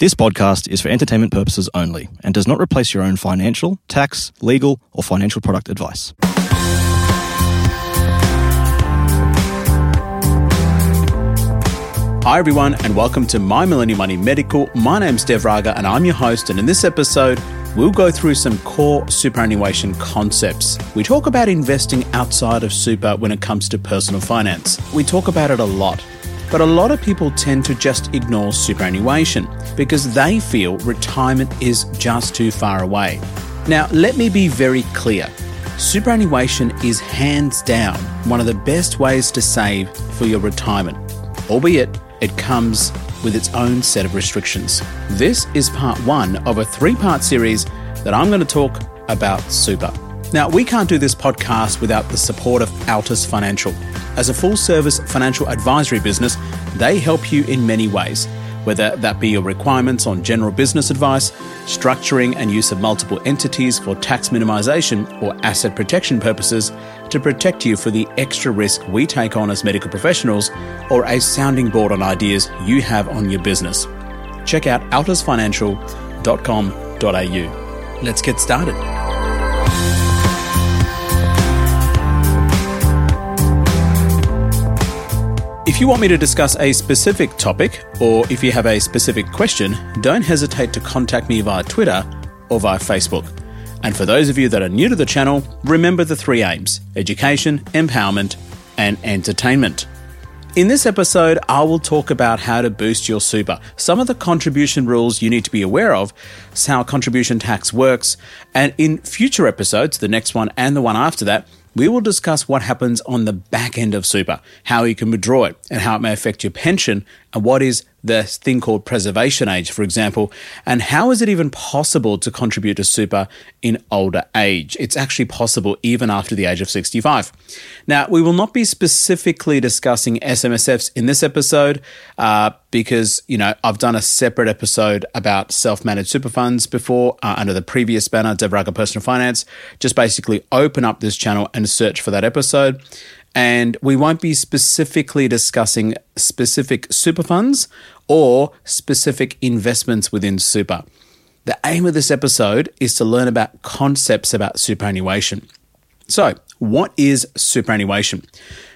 This podcast is for entertainment purposes only and does not replace your own financial, tax, legal, or financial product advice. Hi, everyone, and welcome to My Millennial Money Medical. My name's Dev Raga, and I'm your host. And in this episode, we'll go through some core superannuation concepts. We talk about investing outside of super when it comes to personal finance. We talk about it a lot, but a lot of people tend to just ignore superannuation because they feel retirement is just too far away. Now, let me be very clear. Superannuation is hands down one of the best ways to save for your retirement, albeit it comes with its own set of restrictions. This is part one of a three part series that I'm going to talk about super. Now, we can't do this podcast without the support of Altus Financial. As a full service financial advisory business, they help you in many ways whether that be your requirements on general business advice, structuring and use of multiple entities for tax minimization or asset protection purposes to protect you for the extra risk we take on as medical professionals, or a sounding board on ideas you have on your business. Check out altusfinancial.com.au. Let's get started. If you want me to discuss a specific topic, or if you have a specific question, don't hesitate to contact me via Twitter or via Facebook. And for those of you that are new to the channel, remember the three aims education, empowerment, and entertainment. In this episode, I will talk about how to boost your super, some of the contribution rules you need to be aware of, how contribution tax works, and in future episodes, the next one and the one after that, we will discuss what happens on the back end of super, how you can withdraw it, and how it may affect your pension, and what is the thing called preservation age, for example, and how is it even possible to contribute to super in older age? It's actually possible even after the age of 65. Now, we will not be specifically discussing SMSFs in this episode uh, because, you know, I've done a separate episode about self managed super funds before uh, under the previous banner, Dev Raga Personal Finance. Just basically open up this channel and search for that episode and we won't be specifically discussing specific super funds or specific investments within super. The aim of this episode is to learn about concepts about superannuation. So, what is superannuation?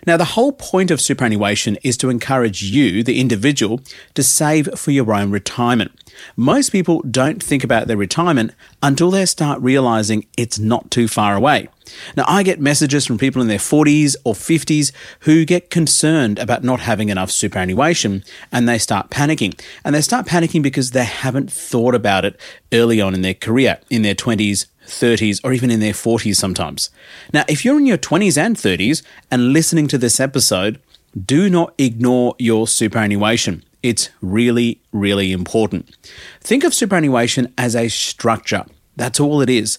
Now, the whole point of superannuation is to encourage you, the individual, to save for your own retirement. Most people don't think about their retirement until they start realizing it's not too far away. Now, I get messages from people in their 40s or 50s who get concerned about not having enough superannuation and they start panicking. And they start panicking because they haven't thought about it early on in their career, in their 20s, 30s, or even in their 40s sometimes. Now, if you're in your 20s and 30s and listening to this episode, do not ignore your superannuation. It's really, really important. Think of superannuation as a structure. That's all it is.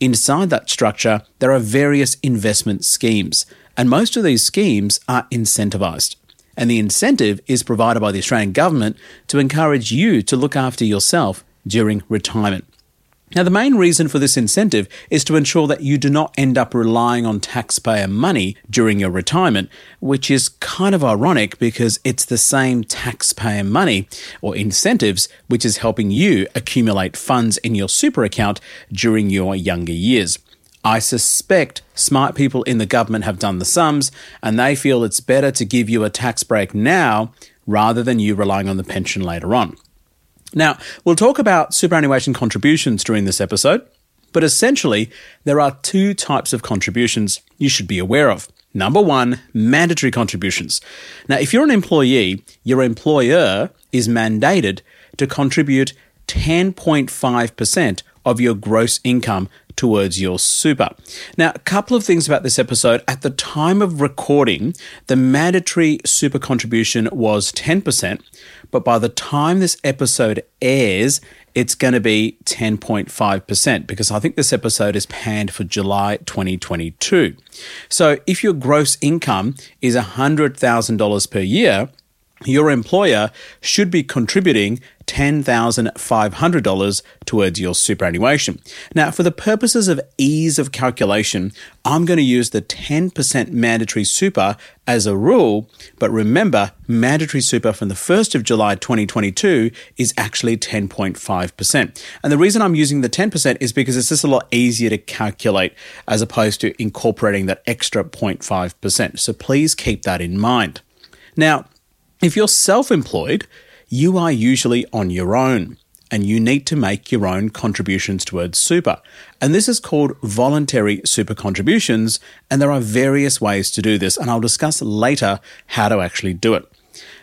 Inside that structure, there are various investment schemes, and most of these schemes are incentivized. And the incentive is provided by the Australian government to encourage you to look after yourself during retirement. Now, the main reason for this incentive is to ensure that you do not end up relying on taxpayer money during your retirement, which is kind of ironic because it's the same taxpayer money or incentives which is helping you accumulate funds in your super account during your younger years. I suspect smart people in the government have done the sums and they feel it's better to give you a tax break now rather than you relying on the pension later on. Now, we'll talk about superannuation contributions during this episode, but essentially, there are two types of contributions you should be aware of. Number one, mandatory contributions. Now, if you're an employee, your employer is mandated to contribute 10.5% of your gross income towards your super. Now, a couple of things about this episode. At the time of recording, the mandatory super contribution was 10%, but by the time this episode airs, it's going to be 10.5% because I think this episode is panned for July 2022. So if your gross income is $100,000 per year, your employer should be contributing $10,500 towards your superannuation. Now, for the purposes of ease of calculation, I'm going to use the 10% mandatory super as a rule, but remember, mandatory super from the 1st of July 2022 is actually 10.5%. And the reason I'm using the 10% is because it's just a lot easier to calculate as opposed to incorporating that extra 0.5%. So please keep that in mind. Now, if you're self employed, you are usually on your own and you need to make your own contributions towards super. And this is called voluntary super contributions, and there are various ways to do this, and I'll discuss later how to actually do it.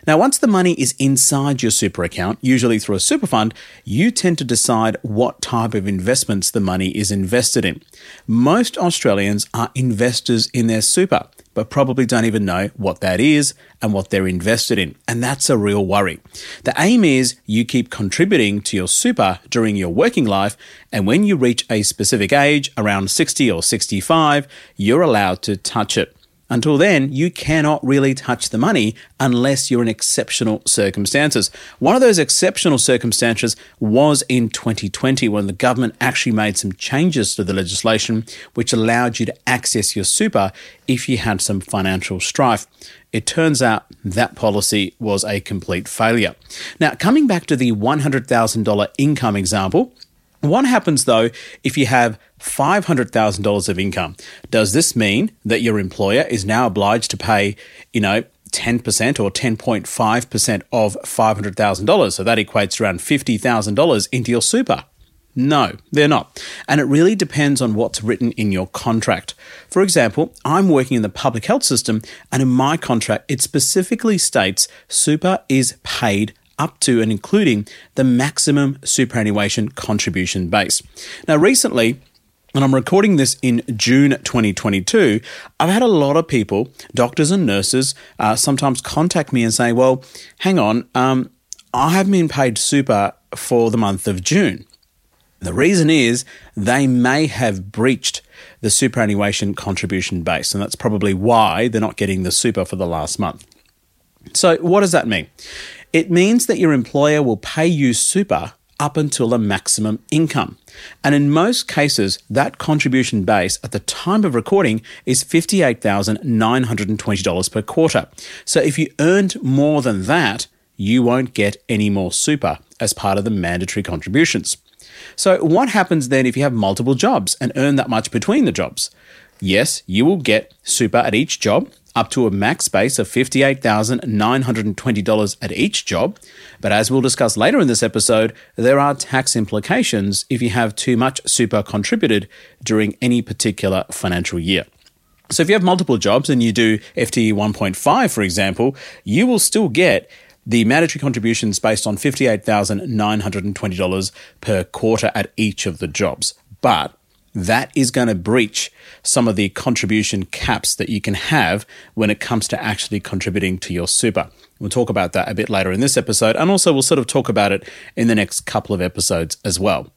Now, once the money is inside your super account, usually through a super fund, you tend to decide what type of investments the money is invested in. Most Australians are investors in their super but probably don't even know what that is and what they're invested in. And that's a real worry. The aim is you keep contributing to your super during your working life, and when you reach a specific age, around 60 or 65, you're allowed to touch it. Until then, you cannot really touch the money unless you're in exceptional circumstances. One of those exceptional circumstances was in 2020 when the government actually made some changes to the legislation which allowed you to access your super if you had some financial strife. It turns out that policy was a complete failure. Now, coming back to the $100,000 income example, what happens though if you have $500,000 of income? Does this mean that your employer is now obliged to pay, you know, 10% or 10.5% of $500,000? So that equates to around $50,000 into your super. No, they're not. And it really depends on what's written in your contract. For example, I'm working in the public health system, and in my contract, it specifically states super is paid up to and including the maximum superannuation contribution base. Now, recently, and I'm recording this in June 2022. I've had a lot of people, doctors and nurses, uh, sometimes contact me and say, Well, hang on, um, I haven't been paid super for the month of June. The reason is they may have breached the superannuation contribution base, and that's probably why they're not getting the super for the last month. So, what does that mean? It means that your employer will pay you super up until a maximum income. And in most cases, that contribution base at the time of recording is $58,920 per quarter. So if you earned more than that, you won't get any more super as part of the mandatory contributions. So, what happens then if you have multiple jobs and earn that much between the jobs? Yes, you will get super at each job, up to a max base of $58,920 at each job. But as we'll discuss later in this episode, there are tax implications if you have too much super contributed during any particular financial year. So if you have multiple jobs and you do FTE 1.5, for example, you will still get the mandatory contributions based on $58,920 per quarter at each of the jobs. But that is going to breach some of the contribution caps that you can have when it comes to actually contributing to your super. We'll talk about that a bit later in this episode, and also we'll sort of talk about it in the next couple of episodes as well.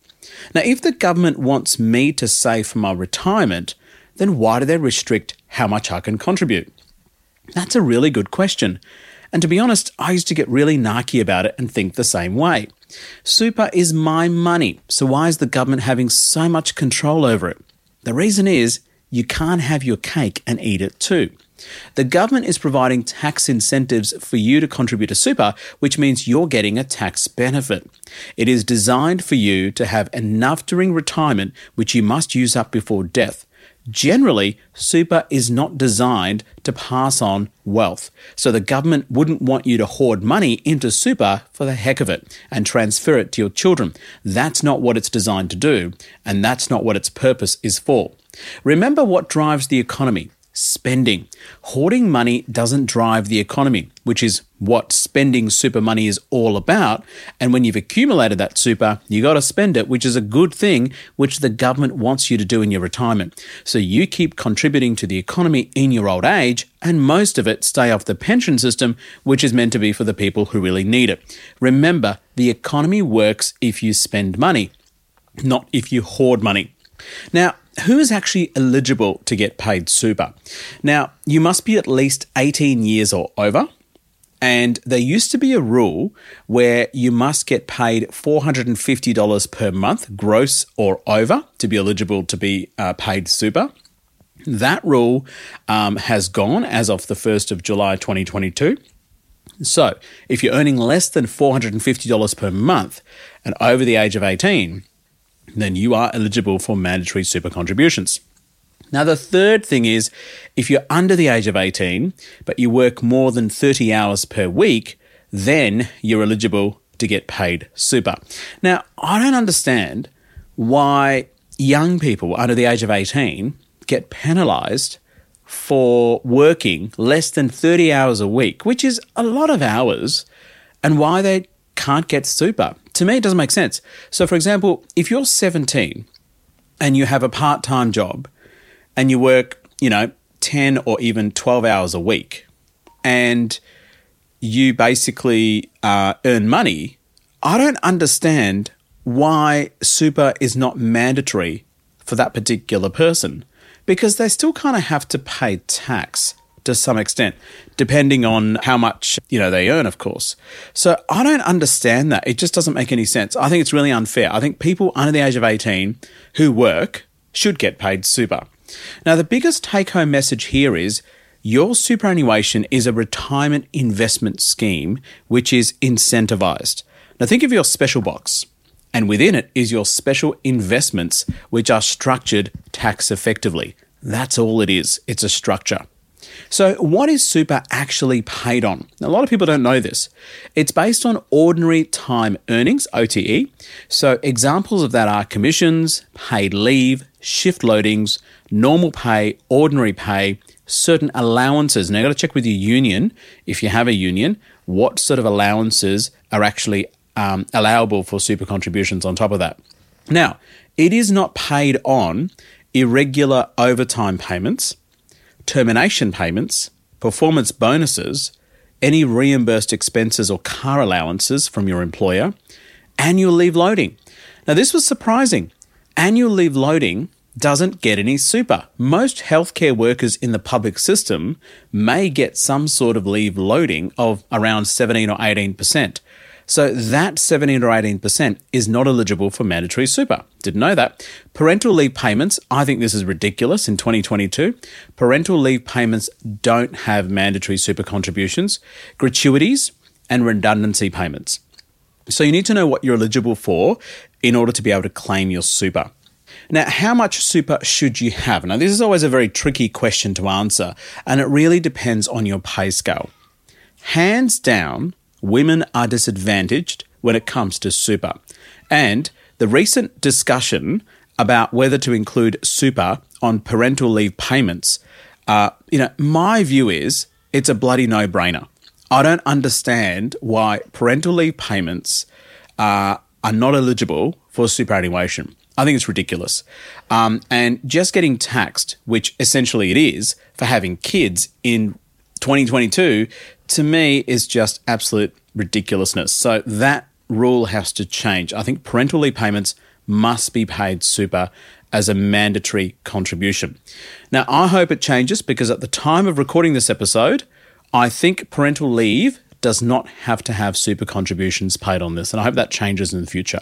Now, if the government wants me to save for my retirement, then why do they restrict how much I can contribute? That's a really good question. And to be honest, I used to get really narky about it and think the same way. Super is my money, so why is the government having so much control over it? The reason is you can't have your cake and eat it too. The government is providing tax incentives for you to contribute to super, which means you're getting a tax benefit. It is designed for you to have enough during retirement, which you must use up before death. Generally, super is not designed to pass on wealth. So the government wouldn't want you to hoard money into super for the heck of it and transfer it to your children. That's not what it's designed to do, and that's not what its purpose is for. Remember what drives the economy spending. Hoarding money doesn't drive the economy, which is what spending super money is all about. And when you've accumulated that super, you got to spend it, which is a good thing, which the government wants you to do in your retirement. So you keep contributing to the economy in your old age, and most of it stay off the pension system, which is meant to be for the people who really need it. Remember, the economy works if you spend money, not if you hoard money. Now, who is actually eligible to get paid super? Now, you must be at least 18 years or over. And there used to be a rule where you must get paid $450 per month, gross or over, to be eligible to be uh, paid super. That rule um, has gone as of the 1st of July 2022. So, if you're earning less than $450 per month and over the age of 18, then you are eligible for mandatory super contributions. Now, the third thing is if you're under the age of 18, but you work more than 30 hours per week, then you're eligible to get paid super. Now, I don't understand why young people under the age of 18 get penalized for working less than 30 hours a week, which is a lot of hours, and why they can't get super. To me, it doesn't make sense. So, for example, if you're 17 and you have a part time job and you work, you know, 10 or even 12 hours a week and you basically uh, earn money, I don't understand why super is not mandatory for that particular person because they still kind of have to pay tax to some extent, depending on how much, you know, they earn, of course. So I don't understand that. It just doesn't make any sense. I think it's really unfair. I think people under the age of 18 who work should get paid super. Now, the biggest take home message here is your superannuation is a retirement investment scheme which is incentivized. Now, think of your special box, and within it is your special investments which are structured tax effectively. That's all it is, it's a structure. So, what is super actually paid on? A lot of people don't know this. It's based on ordinary time earnings, OTE. So, examples of that are commissions, paid leave, shift loadings, normal pay, ordinary pay, certain allowances. Now, you've got to check with your union, if you have a union, what sort of allowances are actually um, allowable for super contributions on top of that. Now, it is not paid on irregular overtime payments termination payments, performance bonuses, any reimbursed expenses or car allowances from your employer, annual leave loading. Now, this was surprising. Annual leave loading doesn't get any super. Most healthcare workers in the public system may get some sort of leave loading of around 17 or 18%. So that 17 or 18% is not eligible for mandatory super. Didn't know that. Parental leave payments, I think this is ridiculous in 2022. Parental leave payments don't have mandatory super contributions, gratuities, and redundancy payments. So you need to know what you're eligible for in order to be able to claim your super. Now, how much super should you have? Now, this is always a very tricky question to answer, and it really depends on your pay scale. Hands down, women are disadvantaged when it comes to super. And the recent discussion about whether to include super on parental leave payments, uh, you know, my view is it's a bloody no brainer. I don't understand why parental leave payments uh, are not eligible for superannuation. I think it's ridiculous. Um, and just getting taxed, which essentially it is, for having kids in 2022 to me is just absolute ridiculousness. So that rule has to change. I think parental leave payments must be paid super as a mandatory contribution. Now, I hope it changes because at the time of recording this episode, I think parental leave does not have to have super contributions paid on this, and I hope that changes in the future.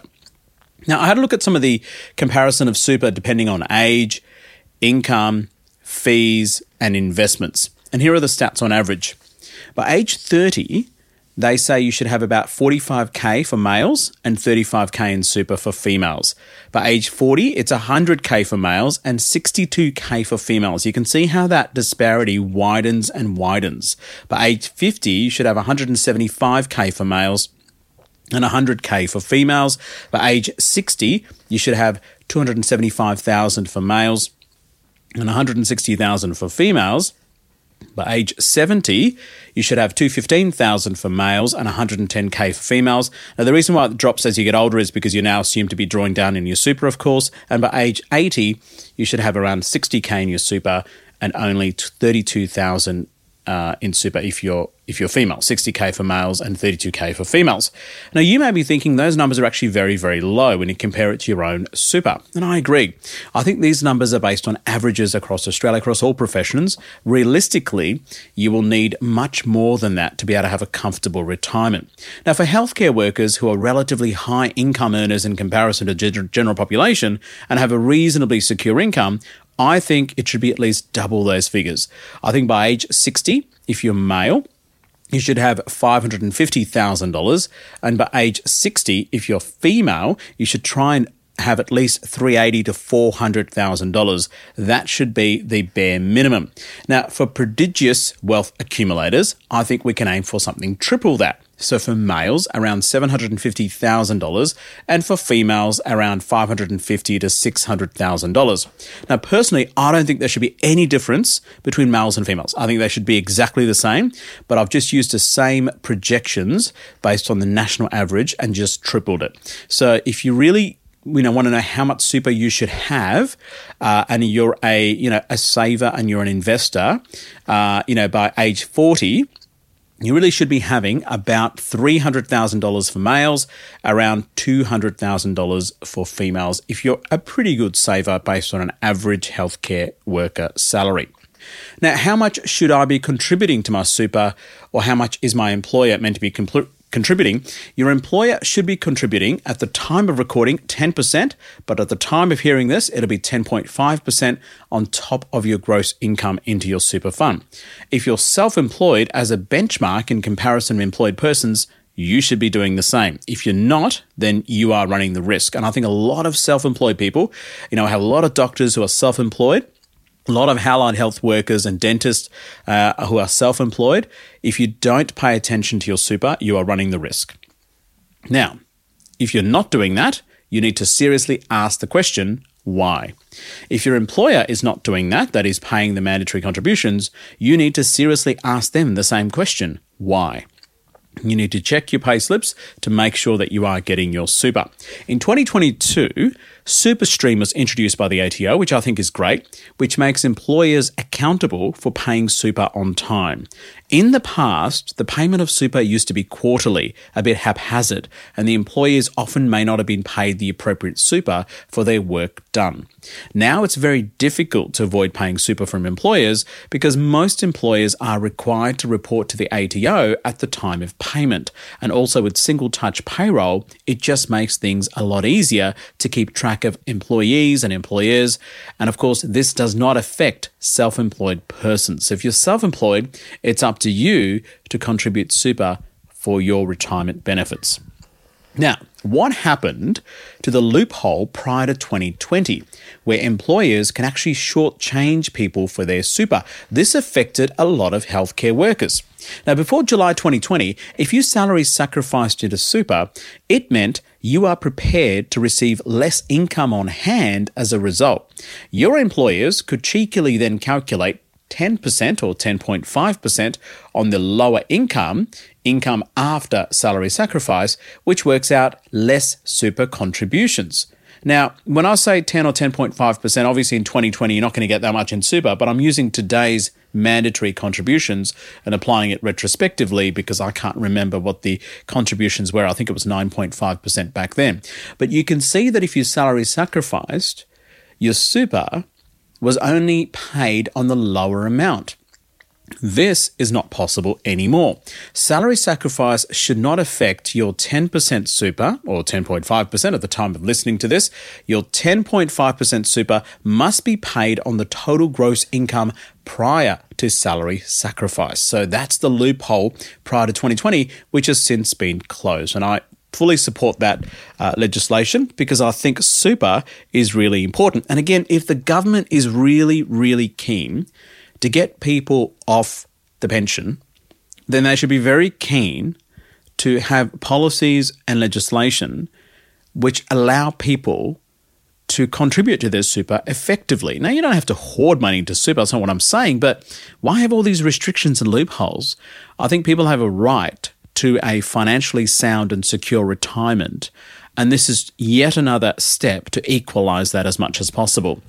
Now, I had a look at some of the comparison of super depending on age, income, fees, and investments. And here are the stats on average. By age 30, they say you should have about 45k for males and 35k in super for females. By age 40, it's 100k for males and 62k for females. You can see how that disparity widens and widens. By age 50, you should have 175k for males and 100k for females. By age 60, you should have 275,000 for males and 160,000 for females. By age 70, you should have 215,000 for males and 110k for females. Now, the reason why it drops as you get older is because you're now assumed to be drawing down in your super, of course. And by age 80, you should have around 60k in your super and only 32,000 uh, in super if you're if you're female, 60k for males and 32k for females. Now you may be thinking those numbers are actually very very low when you compare it to your own super, and I agree. I think these numbers are based on averages across Australia across all professions. Realistically, you will need much more than that to be able to have a comfortable retirement. Now for healthcare workers who are relatively high income earners in comparison to general population and have a reasonably secure income, I think it should be at least double those figures. I think by age 60, if you're male, you should have $550,000. And by age 60, if you're female, you should try and have at least 380 to $400,000. That should be the bare minimum. Now, for prodigious wealth accumulators, I think we can aim for something triple that. So for males, around $750,000, and for females, around $550,000 to $600,000. Now, personally, I don't think there should be any difference between males and females. I think they should be exactly the same, but I've just used the same projections based on the national average and just tripled it. So if you really you know want to know how much super you should have, uh, and you're a you know a saver and you're an investor, uh, you know by age forty you really should be having about $300,000 for males, around $200,000 for females if you're a pretty good saver based on an average healthcare worker salary. Now, how much should I be contributing to my super, or how much is my employer meant to be compl- contributing, your employer should be contributing at the time of recording 10%, but at the time of hearing this, it'll be 10.5% on top of your gross income into your super fund. If you're self employed as a benchmark in comparison to employed persons, you should be doing the same. If you're not, then you are running the risk. And I think a lot of self employed people, you know, I have a lot of doctors who are self employed a lot of allied health workers and dentists uh, who are self employed, if you don't pay attention to your super, you are running the risk. Now, if you're not doing that, you need to seriously ask the question why? If your employer is not doing that, that is paying the mandatory contributions, you need to seriously ask them the same question why? You need to check your pay slips to make sure that you are getting your super. In 2022, SuperStream was introduced by the ATO, which I think is great, which makes employers accountable for paying super on time. In the past, the payment of super used to be quarterly, a bit haphazard, and the employees often may not have been paid the appropriate super for their work done. Now it's very difficult to avoid paying super from employers because most employers are required to report to the ATO at the time of payment. And also with single touch payroll, it just makes things a lot easier to keep track of employees and employers. And of course, this does not affect self employed persons. So if you're self employed, it's up to you to contribute super for your retirement benefits. Now, what happened to the loophole prior to 2020, where employers can actually shortchange people for their super? This affected a lot of healthcare workers. Now, before July 2020, if your salary sacrificed into super, it meant you are prepared to receive less income on hand as a result. Your employers could cheekily then calculate 10% or 10.5% on the lower income, income after salary sacrifice, which works out less super contributions. Now, when I say 10 or 10.5%, obviously in 2020 you're not going to get that much in super, but I'm using today's mandatory contributions and applying it retrospectively because I can't remember what the contributions were. I think it was 9.5% back then. But you can see that if your salary sacrificed, your super was only paid on the lower amount. This is not possible anymore. Salary sacrifice should not affect your 10% super, or 10.5% at the time of listening to this. Your 10.5% super must be paid on the total gross income prior to salary sacrifice. So that's the loophole prior to 2020, which has since been closed. And I fully support that uh, legislation because I think super is really important. And again, if the government is really, really keen to get people off the pension, then they should be very keen to have policies and legislation which allow people to contribute to their super effectively. Now, you don't have to hoard money into super, that's not what I'm saying, but why have all these restrictions and loopholes? I think people have a right to a financially sound and secure retirement. And this is yet another step to equalize that as much as possible.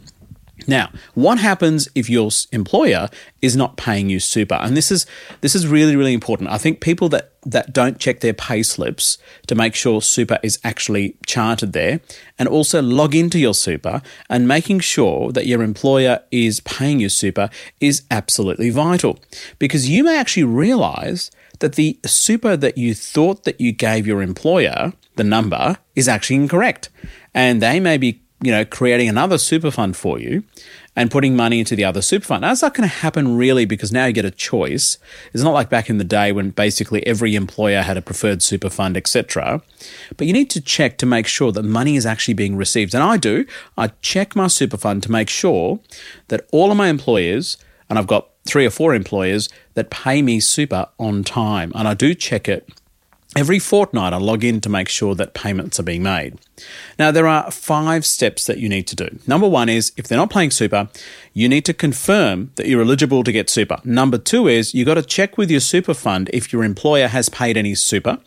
Now, what happens if your employer is not paying you super? And this is this is really really important. I think people that that don't check their pay slips to make sure super is actually charted there and also log into your super and making sure that your employer is paying you super is absolutely vital because you may actually realize that the super that you thought that you gave your employer the number is actually incorrect and they may be you know, creating another super fund for you and putting money into the other super fund. That's not going to happen really because now you get a choice. It's not like back in the day when basically every employer had a preferred super fund, etc. But you need to check to make sure that money is actually being received. And I do. I check my super fund to make sure that all of my employers, and I've got three or four employers that pay me super on time. And I do check it Every fortnight, I log in to make sure that payments are being made. Now, there are five steps that you need to do. Number one is if they're not paying super, you need to confirm that you're eligible to get super. Number two is you've got to check with your super fund if your employer has paid any super.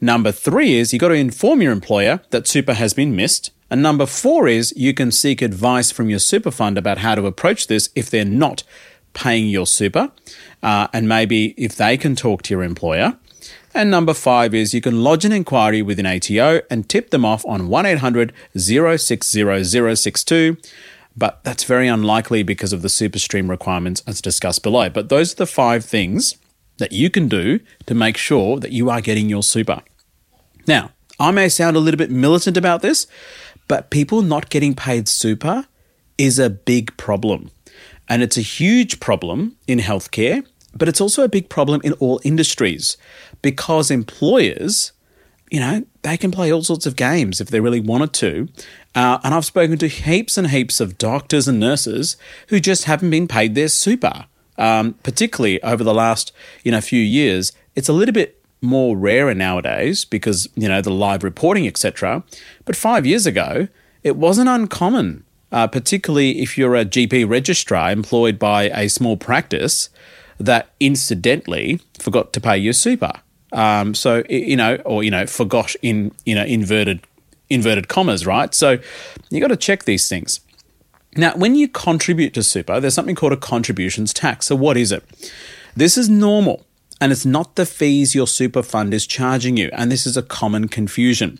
Number three is you've got to inform your employer that super has been missed. And number four is you can seek advice from your super fund about how to approach this if they're not paying your super. Uh, and maybe if they can talk to your employer. And number five is you can lodge an inquiry with an ATO and tip them off on 1 800 060 But that's very unlikely because of the SuperStream requirements as discussed below. But those are the five things that you can do to make sure that you are getting your super. Now, I may sound a little bit militant about this, but people not getting paid super is a big problem. And it's a huge problem in healthcare, but it's also a big problem in all industries because employers, you know, they can play all sorts of games if they really wanted to. Uh, and I've spoken to heaps and heaps of doctors and nurses who just haven't been paid their super. Um, particularly over the last you know few years, it's a little bit more rarer nowadays because you know the live reporting etc. But five years ago, it wasn't uncommon, uh, particularly if you're a GP registrar employed by a small practice that incidentally forgot to pay your super. Um, so you know, or you know, forgot in you know inverted inverted commas, right? So you got to check these things. Now, when you contribute to super, there's something called a contributions tax. So what is it? This is normal. And it's not the fees your super fund is charging you. And this is a common confusion.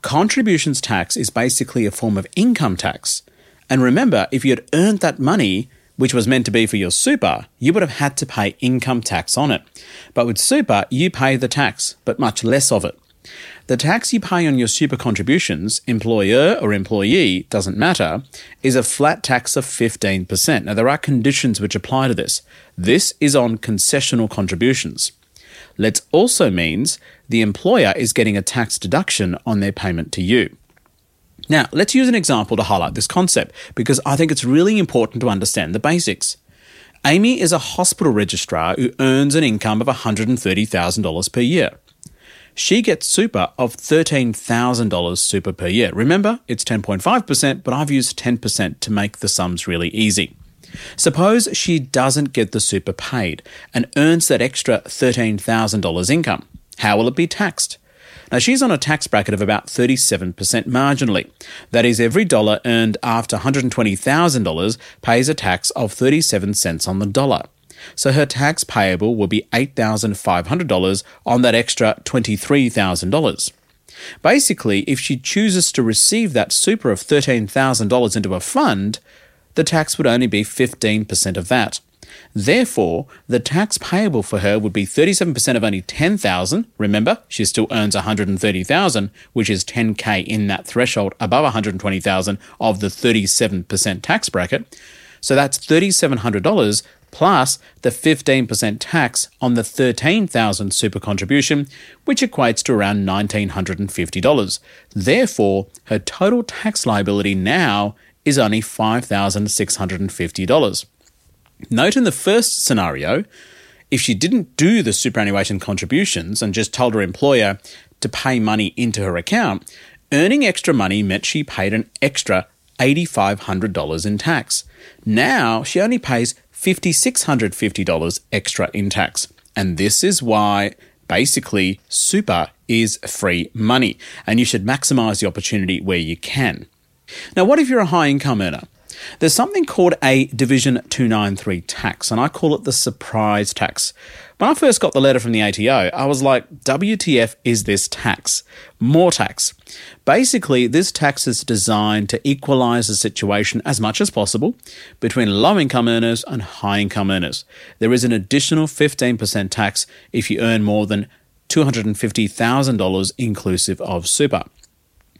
Contributions tax is basically a form of income tax. And remember, if you had earned that money, which was meant to be for your super, you would have had to pay income tax on it. But with super, you pay the tax, but much less of it. The tax you pay on your super contributions, employer or employee, doesn't matter, is a flat tax of 15%. Now, there are conditions which apply to this. This is on concessional contributions. Let's also means the employer is getting a tax deduction on their payment to you. Now, let's use an example to highlight this concept because I think it's really important to understand the basics. Amy is a hospital registrar who earns an income of $130,000 per year. She gets super of $13,000 super per year. Remember, it's 10.5%, but I've used 10% to make the sums really easy. Suppose she doesn't get the super paid and earns that extra $13,000 income. How will it be taxed? Now, she's on a tax bracket of about 37% marginally. That is, every dollar earned after $120,000 pays a tax of 37 cents on the dollar. So her tax payable will be $8,500 on that extra $23,000. Basically, if she chooses to receive that super of $13,000 into a fund, the tax would only be 15% of that. Therefore, the tax payable for her would be 37% of only 10,000. Remember, she still earns 130,000, which is 10k in that threshold above 120,000 of the 37% tax bracket. So that's $3,700 plus the 15% tax on the 13,000 super contribution, which equates to around $1,950. Therefore, her total tax liability now is only $5,650. Note in the first scenario, if she didn't do the superannuation contributions and just told her employer to pay money into her account, earning extra money meant she paid an extra $8,500 in tax. Now she only pays $5,650 extra in tax. And this is why basically super is free money and you should maximize the opportunity where you can. Now, what if you're a high income earner? There's something called a Division 293 tax, and I call it the surprise tax. When I first got the letter from the ATO, I was like, WTF is this tax? More tax. Basically, this tax is designed to equalize the situation as much as possible between low income earners and high income earners. There is an additional 15% tax if you earn more than $250,000 inclusive of super.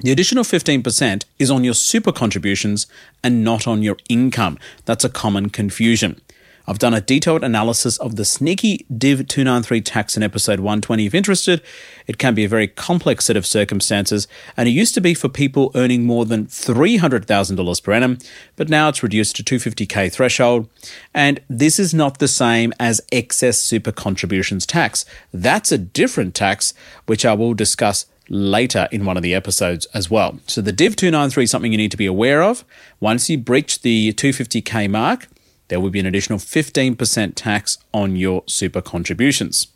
The additional 15% is on your super contributions and not on your income. That's a common confusion. I've done a detailed analysis of the sneaky Div 293 tax in episode 120 if interested. It can be a very complex set of circumstances, and it used to be for people earning more than $300,000 per annum, but now it's reduced to 250k threshold. And this is not the same as excess super contributions tax. That's a different tax, which I will discuss later in one of the episodes as well. So the Div 293 is something you need to be aware of. Once you breach the 250k mark, there will be an additional 15% tax on your super contributions.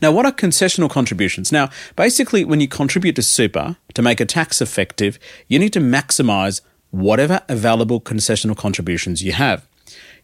Now, what are concessional contributions? Now, basically, when you contribute to super to make it tax effective, you need to maximize whatever available concessional contributions you have.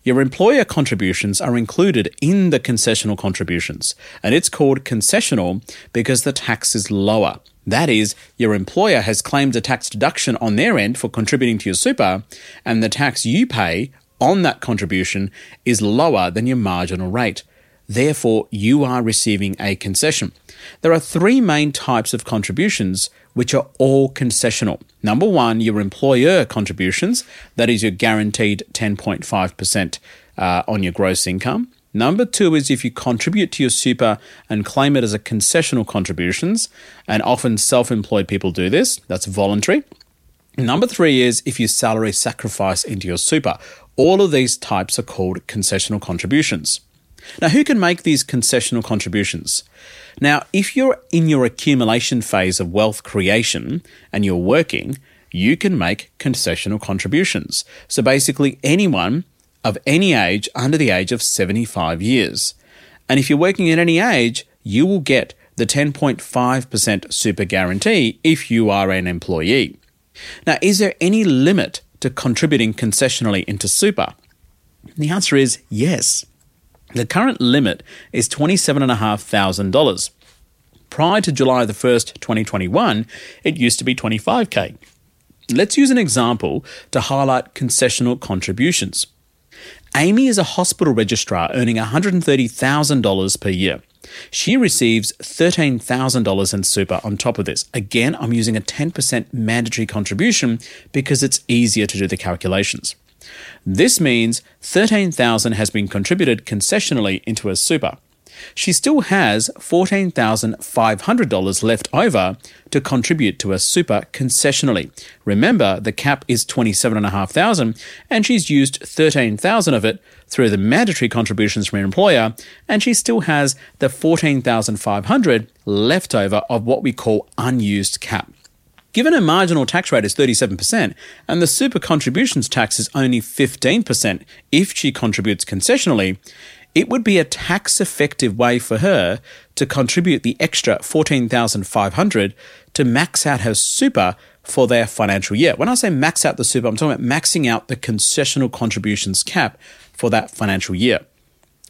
Your employer contributions are included in the concessional contributions, and it's called concessional because the tax is lower. That is, your employer has claimed a tax deduction on their end for contributing to your super, and the tax you pay on that contribution is lower than your marginal rate. Therefore, you are receiving a concession. There are three main types of contributions which are all concessional. Number one, your employer contributions, that is your guaranteed 10.5% uh, on your gross income. Number two is if you contribute to your super and claim it as a concessional contributions, and often self employed people do this, that's voluntary. Number three is if you salary sacrifice into your super. All of these types are called concessional contributions. Now, who can make these concessional contributions? Now, if you're in your accumulation phase of wealth creation and you're working, you can make concessional contributions. So basically, anyone of any age under the age of 75 years. And if you're working at any age, you will get the 10.5% super guarantee if you are an employee. Now, is there any limit to contributing concessionally into super? The answer is yes. The current limit is $27,500. Prior to July the 1st, 2021, it used to be 25k. Let's use an example to highlight concessional contributions. Amy is a hospital registrar earning $130,000 per year. She receives $13,000 in super on top of this. Again, I'm using a 10% mandatory contribution because it's easier to do the calculations. This means 13,000 has been contributed concessionally into her super. She still has $14,500 left over to contribute to her super concessionally. Remember, the cap is 27,500 and she's used 13,000 of it through the mandatory contributions from her employer and she still has the 14,500 left over of what we call unused cap. Given her marginal tax rate is 37% and the super contributions tax is only 15% if she contributes concessionally, it would be a tax effective way for her to contribute the extra 14,500 to max out her super for their financial year. When I say max out the super, I'm talking about maxing out the concessional contributions cap for that financial year.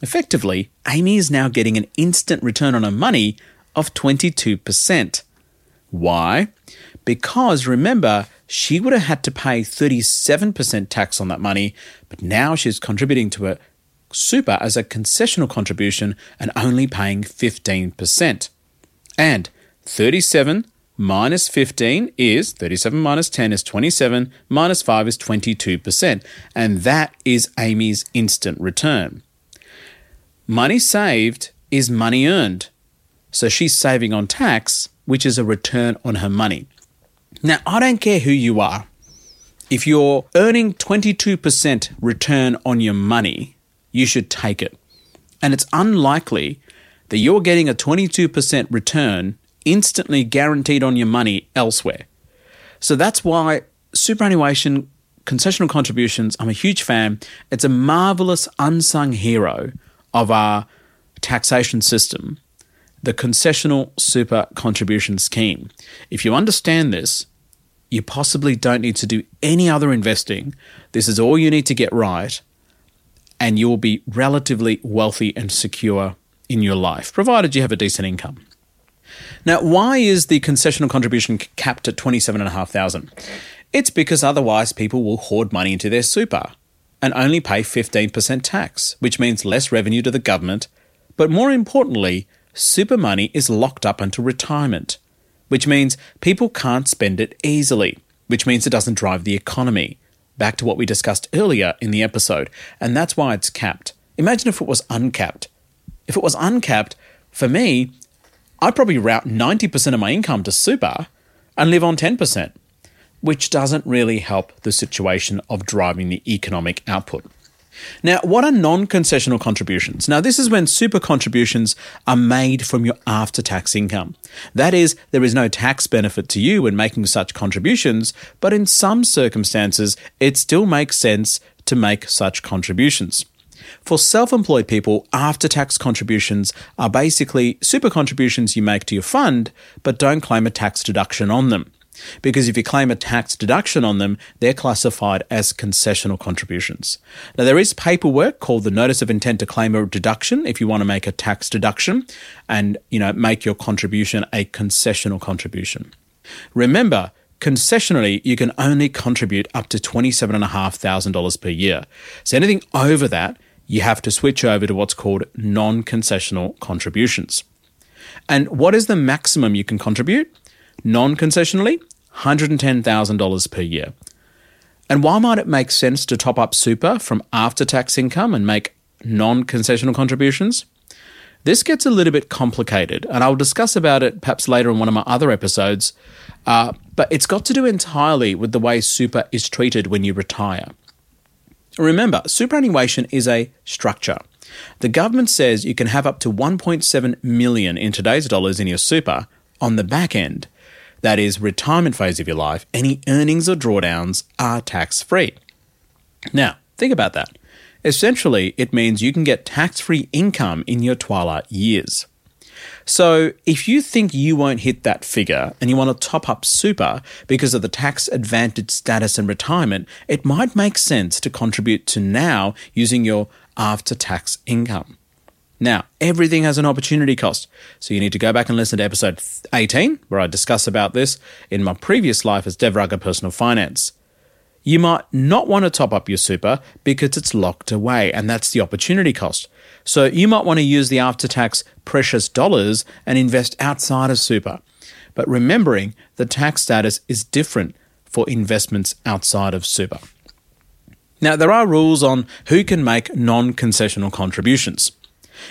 Effectively, Amy is now getting an instant return on her money of 22%. Why? Because remember, she would have had to pay 37% tax on that money, but now she's contributing to a super as a concessional contribution and only paying 15%. And 37 minus 15 is 37 minus 10 is 27, minus 5 is 22%. And that is Amy's instant return. Money saved is money earned. So she's saving on tax, which is a return on her money. Now, I don't care who you are. If you're earning 22% return on your money, you should take it. And it's unlikely that you're getting a 22% return instantly guaranteed on your money elsewhere. So that's why superannuation concessional contributions, I'm a huge fan. It's a marvelous unsung hero of our taxation system, the concessional super contribution scheme. If you understand this, you possibly don't need to do any other investing. This is all you need to get right, and you will be relatively wealthy and secure in your life, provided you have a decent income. Now, why is the concessional contribution capped at 27,500? It's because otherwise people will hoard money into their super and only pay 15% tax, which means less revenue to the government. But more importantly, super money is locked up until retirement, which means people can't spend it easily, which means it doesn't drive the economy. Back to what we discussed earlier in the episode, and that's why it's capped. Imagine if it was uncapped. If it was uncapped, for me, I'd probably route 90% of my income to super and live on 10% which doesn't really help the situation of driving the economic output. Now, what are non concessional contributions? Now, this is when super contributions are made from your after tax income. That is, there is no tax benefit to you when making such contributions, but in some circumstances, it still makes sense to make such contributions. For self employed people, after tax contributions are basically super contributions you make to your fund, but don't claim a tax deduction on them. Because if you claim a tax deduction on them, they're classified as concessional contributions. Now, there is paperwork called the Notice of Intent to Claim a Deduction if you want to make a tax deduction and, you know, make your contribution a concessional contribution. Remember, concessionally, you can only contribute up to $27,500 per year. So anything over that, you have to switch over to what's called non concessional contributions. And what is the maximum you can contribute? Non concessionally, $110,000 per year. And why might it make sense to top up super from after tax income and make non concessional contributions? This gets a little bit complicated, and I'll discuss about it perhaps later in one of my other episodes. Uh, but it's got to do entirely with the way super is treated when you retire. Remember, superannuation is a structure. The government says you can have up to 1.7 million in today's dollars in your super on the back end that is, retirement phase of your life, any earnings or drawdowns are tax free. Now, think about that. Essentially, it means you can get tax free income in your twilight years. So, if you think you won't hit that figure and you want to top up super because of the tax advantage status and retirement, it might make sense to contribute to now using your after tax income. Now, everything has an opportunity cost. So you need to go back and listen to episode 18, where I discuss about this in my previous life as Devraga Personal Finance. You might not want to top up your super because it's locked away, and that's the opportunity cost. So you might want to use the after tax precious dollars and invest outside of super. But remembering the tax status is different for investments outside of super. Now, there are rules on who can make non concessional contributions.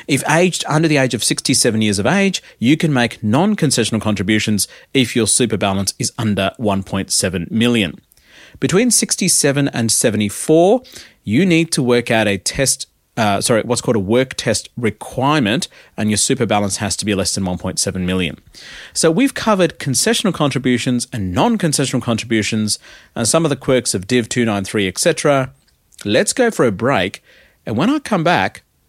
If aged under the age of 67 years of age, you can make non concessional contributions if your super balance is under 1.7 million. Between 67 and 74, you need to work out a test uh, sorry, what's called a work test requirement, and your super balance has to be less than 1.7 million. So we've covered concessional contributions and non-concessional contributions, and some of the quirks of Div 293, etc. Let's go for a break, and when I come back,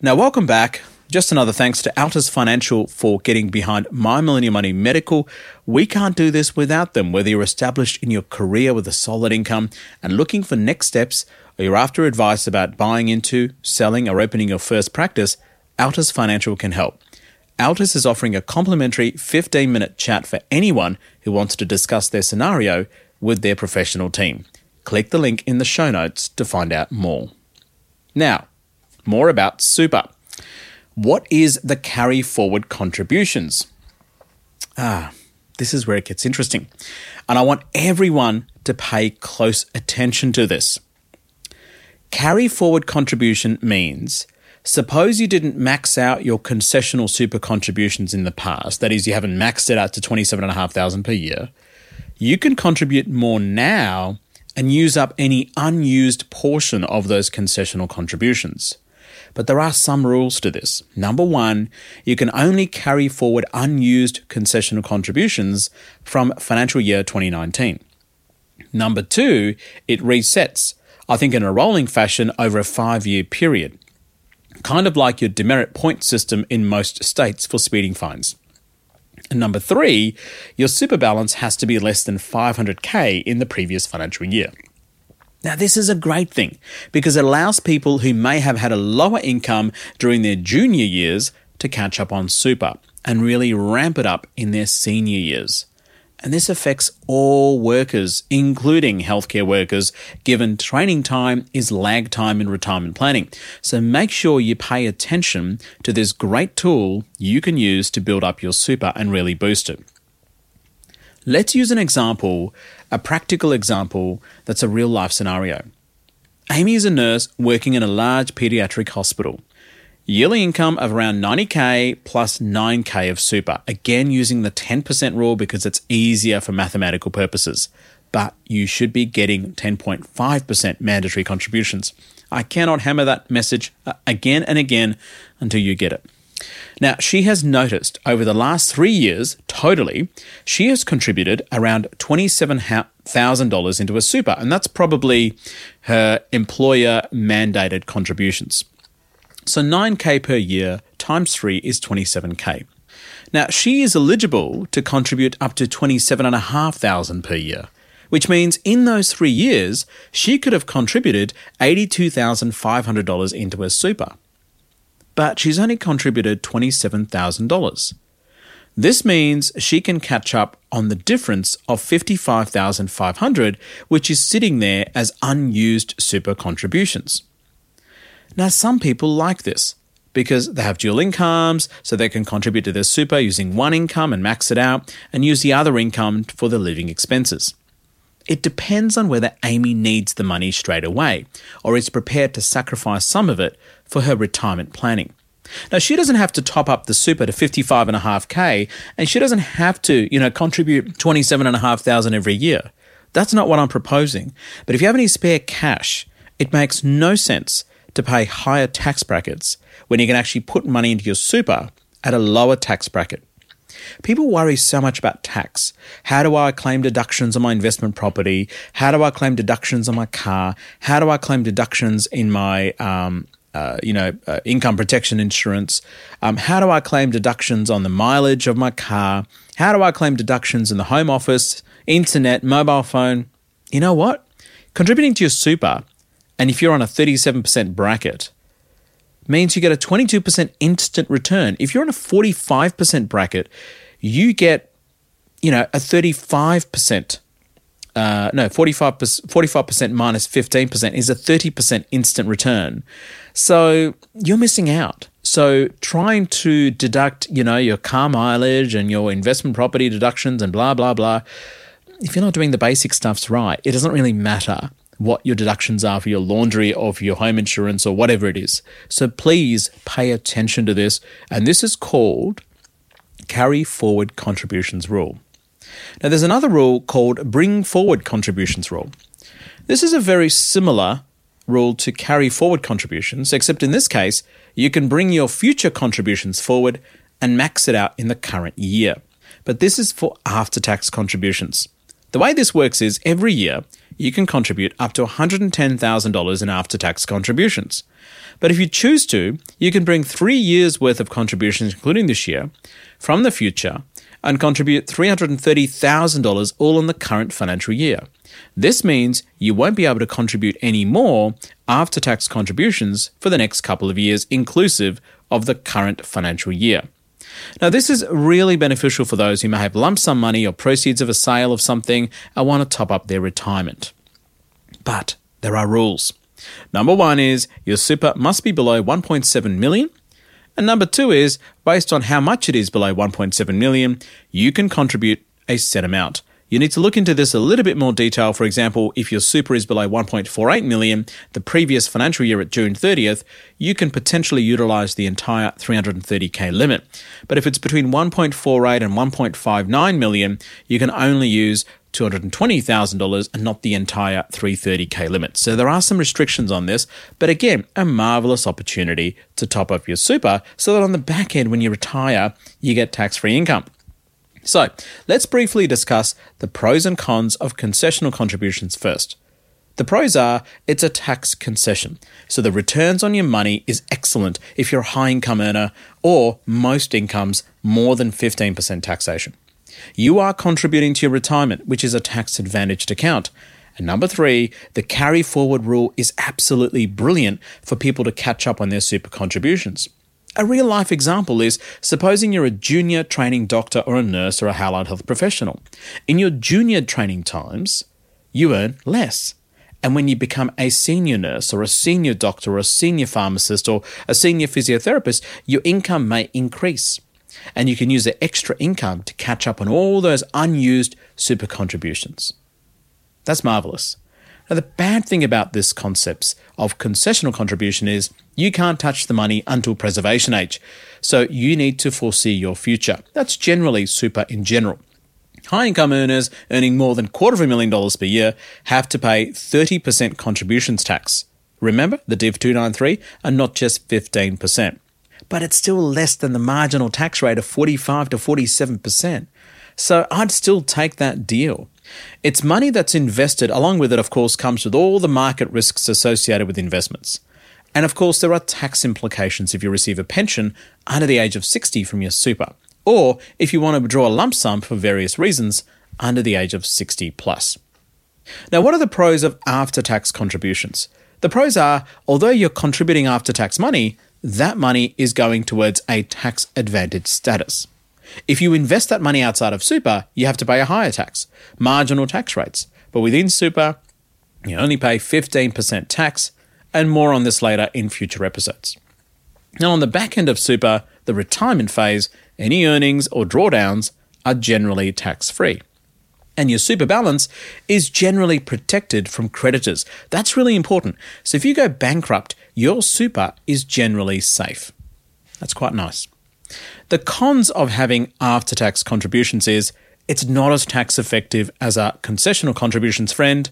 Now, welcome back. Just another thanks to Altus Financial for getting behind My Millennial Money Medical. We can't do this without them. Whether you're established in your career with a solid income and looking for next steps, or you're after advice about buying into, selling, or opening your first practice, Altus Financial can help. Altus is offering a complimentary 15 minute chat for anyone who wants to discuss their scenario with their professional team. Click the link in the show notes to find out more. Now, more about super. What is the carry forward contributions? Ah, this is where it gets interesting. And I want everyone to pay close attention to this. Carry forward contribution means suppose you didn't max out your concessional super contributions in the past, that is, you haven't maxed it out to 27,500 per year, you can contribute more now and use up any unused portion of those concessional contributions. But there are some rules to this. Number one, you can only carry forward unused concessional contributions from financial year 2019. Number two, it resets, I think in a rolling fashion over a five year period, kind of like your demerit point system in most states for speeding fines. And number three, your super balance has to be less than 500k in the previous financial year. Now, this is a great thing because it allows people who may have had a lower income during their junior years to catch up on super and really ramp it up in their senior years. And this affects all workers, including healthcare workers, given training time is lag time in retirement planning. So make sure you pay attention to this great tool you can use to build up your super and really boost it. Let's use an example, a practical example that's a real life scenario. Amy is a nurse working in a large pediatric hospital. Yearly income of around 90k plus 9k of super. Again, using the 10% rule because it's easier for mathematical purposes. But you should be getting 10.5% mandatory contributions. I cannot hammer that message uh, again and again until you get it. Now, she has noticed over the last three years, totally, she has contributed around $27,000 into a super, and that's probably her employer mandated contributions. So 9K per year times three is 27K. Now, she is eligible to contribute up to 27,500 per year, which means in those three years, she could have contributed $82,500 into her super but she's only contributed $27,000. This means she can catch up on the difference of 55,500 which is sitting there as unused super contributions. Now some people like this because they have dual incomes so they can contribute to their super using one income and max it out and use the other income for their living expenses. It depends on whether Amy needs the money straight away or is prepared to sacrifice some of it for her retirement planning. Now she doesn't have to top up the super to 55.5k and she doesn't have to, you know, contribute 27.5,000 every year. That's not what I'm proposing. But if you have any spare cash, it makes no sense to pay higher tax brackets when you can actually put money into your super at a lower tax bracket. People worry so much about tax. How do I claim deductions on my investment property? How do I claim deductions on my car? How do I claim deductions in my um, uh, you know, uh, income protection insurance? Um, how do I claim deductions on the mileage of my car? How do I claim deductions in the home office, internet, mobile phone? You know what? Contributing to your super, and if you're on a 37% bracket, means you get a 22% instant return. If you're in a 45% bracket, you get, you know, a 35% uh, no, 45%, 45% minus 15% is a 30% instant return. So you're missing out. So trying to deduct, you know, your car mileage and your investment property deductions and blah, blah, blah, if you're not doing the basic stuffs right, it doesn't really matter what your deductions are for your laundry or for your home insurance or whatever it is. So please pay attention to this. And this is called carry forward contributions rule. Now, there's another rule called bring forward contributions rule. This is a very similar rule to carry forward contributions, except in this case, you can bring your future contributions forward and max it out in the current year. But this is for after tax contributions. The way this works is every year you can contribute up to $110,000 in after tax contributions. But if you choose to, you can bring three years' worth of contributions, including this year, from the future and contribute $330,000 all in the current financial year. This means you won't be able to contribute any more after tax contributions for the next couple of years, inclusive of the current financial year. Now, this is really beneficial for those who may have lump sum money or proceeds of a sale of something and want to top up their retirement. But there are rules. Number one is your super must be below 1.7 million. And number two is based on how much it is below 1.7 million, you can contribute a set amount. You need to look into this a little bit more detail. For example, if your super is below 1.48 million the previous financial year at June 30th, you can potentially utilize the entire 330k limit. But if it's between 1.48 and 1.59 million, you can only use $220,000 and not the entire 330k limit. So there are some restrictions on this, but again, a marvelous opportunity to top up your super so that on the back end when you retire, you get tax-free income. So, let's briefly discuss the pros and cons of concessional contributions first. The pros are it's a tax concession, so the returns on your money is excellent if you're a high income earner or most incomes more than 15% taxation. You are contributing to your retirement, which is a tax advantaged account. And number three, the carry forward rule is absolutely brilliant for people to catch up on their super contributions. A real life example is supposing you're a junior training doctor or a nurse or a allied health professional. In your junior training times, you earn less. And when you become a senior nurse or a senior doctor or a senior pharmacist or a senior physiotherapist, your income may increase. And you can use the extra income to catch up on all those unused super contributions. That's marvelous. Now, the bad thing about this concept of concessional contribution is you can't touch the money until preservation age. So you need to foresee your future. That's generally super in general. High income earners earning more than quarter of a million dollars per year have to pay 30% contributions tax. Remember the Div 293 and not just 15%. But it's still less than the marginal tax rate of 45 to 47%. So I'd still take that deal. It's money that's invested, along with it, of course, comes with all the market risks associated with investments. And of course, there are tax implications if you receive a pension under the age of 60 from your super, or if you want to withdraw a lump sum for various reasons under the age of 60 plus. Now, what are the pros of after tax contributions? The pros are although you're contributing after tax money, that money is going towards a tax advantage status. If you invest that money outside of super, you have to pay a higher tax, marginal tax rates. But within super, you only pay 15% tax, and more on this later in future episodes. Now, on the back end of super, the retirement phase, any earnings or drawdowns are generally tax free. And your super balance is generally protected from creditors. That's really important. So if you go bankrupt, your super is generally safe. That's quite nice. The cons of having after tax contributions is it's not as tax effective as a concessional contributions friend,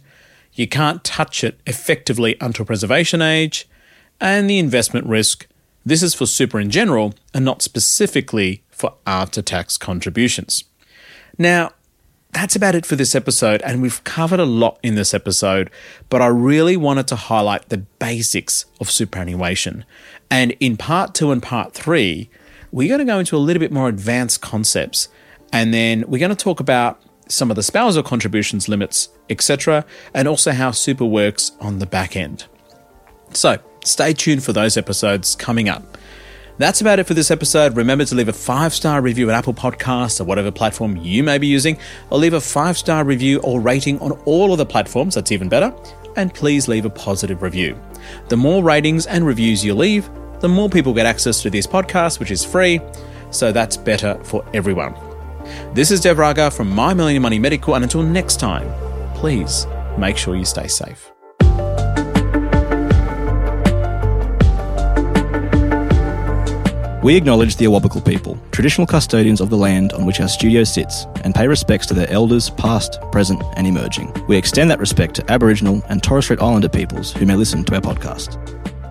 you can't touch it effectively until preservation age, and the investment risk. This is for super in general and not specifically for after tax contributions. Now, that's about it for this episode, and we've covered a lot in this episode, but I really wanted to highlight the basics of superannuation. And in part two and part three, we're going to go into a little bit more advanced concepts. And then we're going to talk about some of the spousal contributions limits, etc., and also how super works on the back end. So, stay tuned for those episodes coming up. That's about it for this episode. Remember to leave a five star review at Apple Podcasts or whatever platform you may be using, or leave a five star review or rating on all of the platforms. That's even better. And please leave a positive review. The more ratings and reviews you leave, the more people get access to this podcast, which is free, so that's better for everyone. This is Dev Raga from My Millennial Money Medical, and until next time, please make sure you stay safe. We acknowledge the Awabakal people, traditional custodians of the land on which our studio sits, and pay respects to their elders, past, present, and emerging. We extend that respect to Aboriginal and Torres Strait Islander peoples who may listen to our podcast.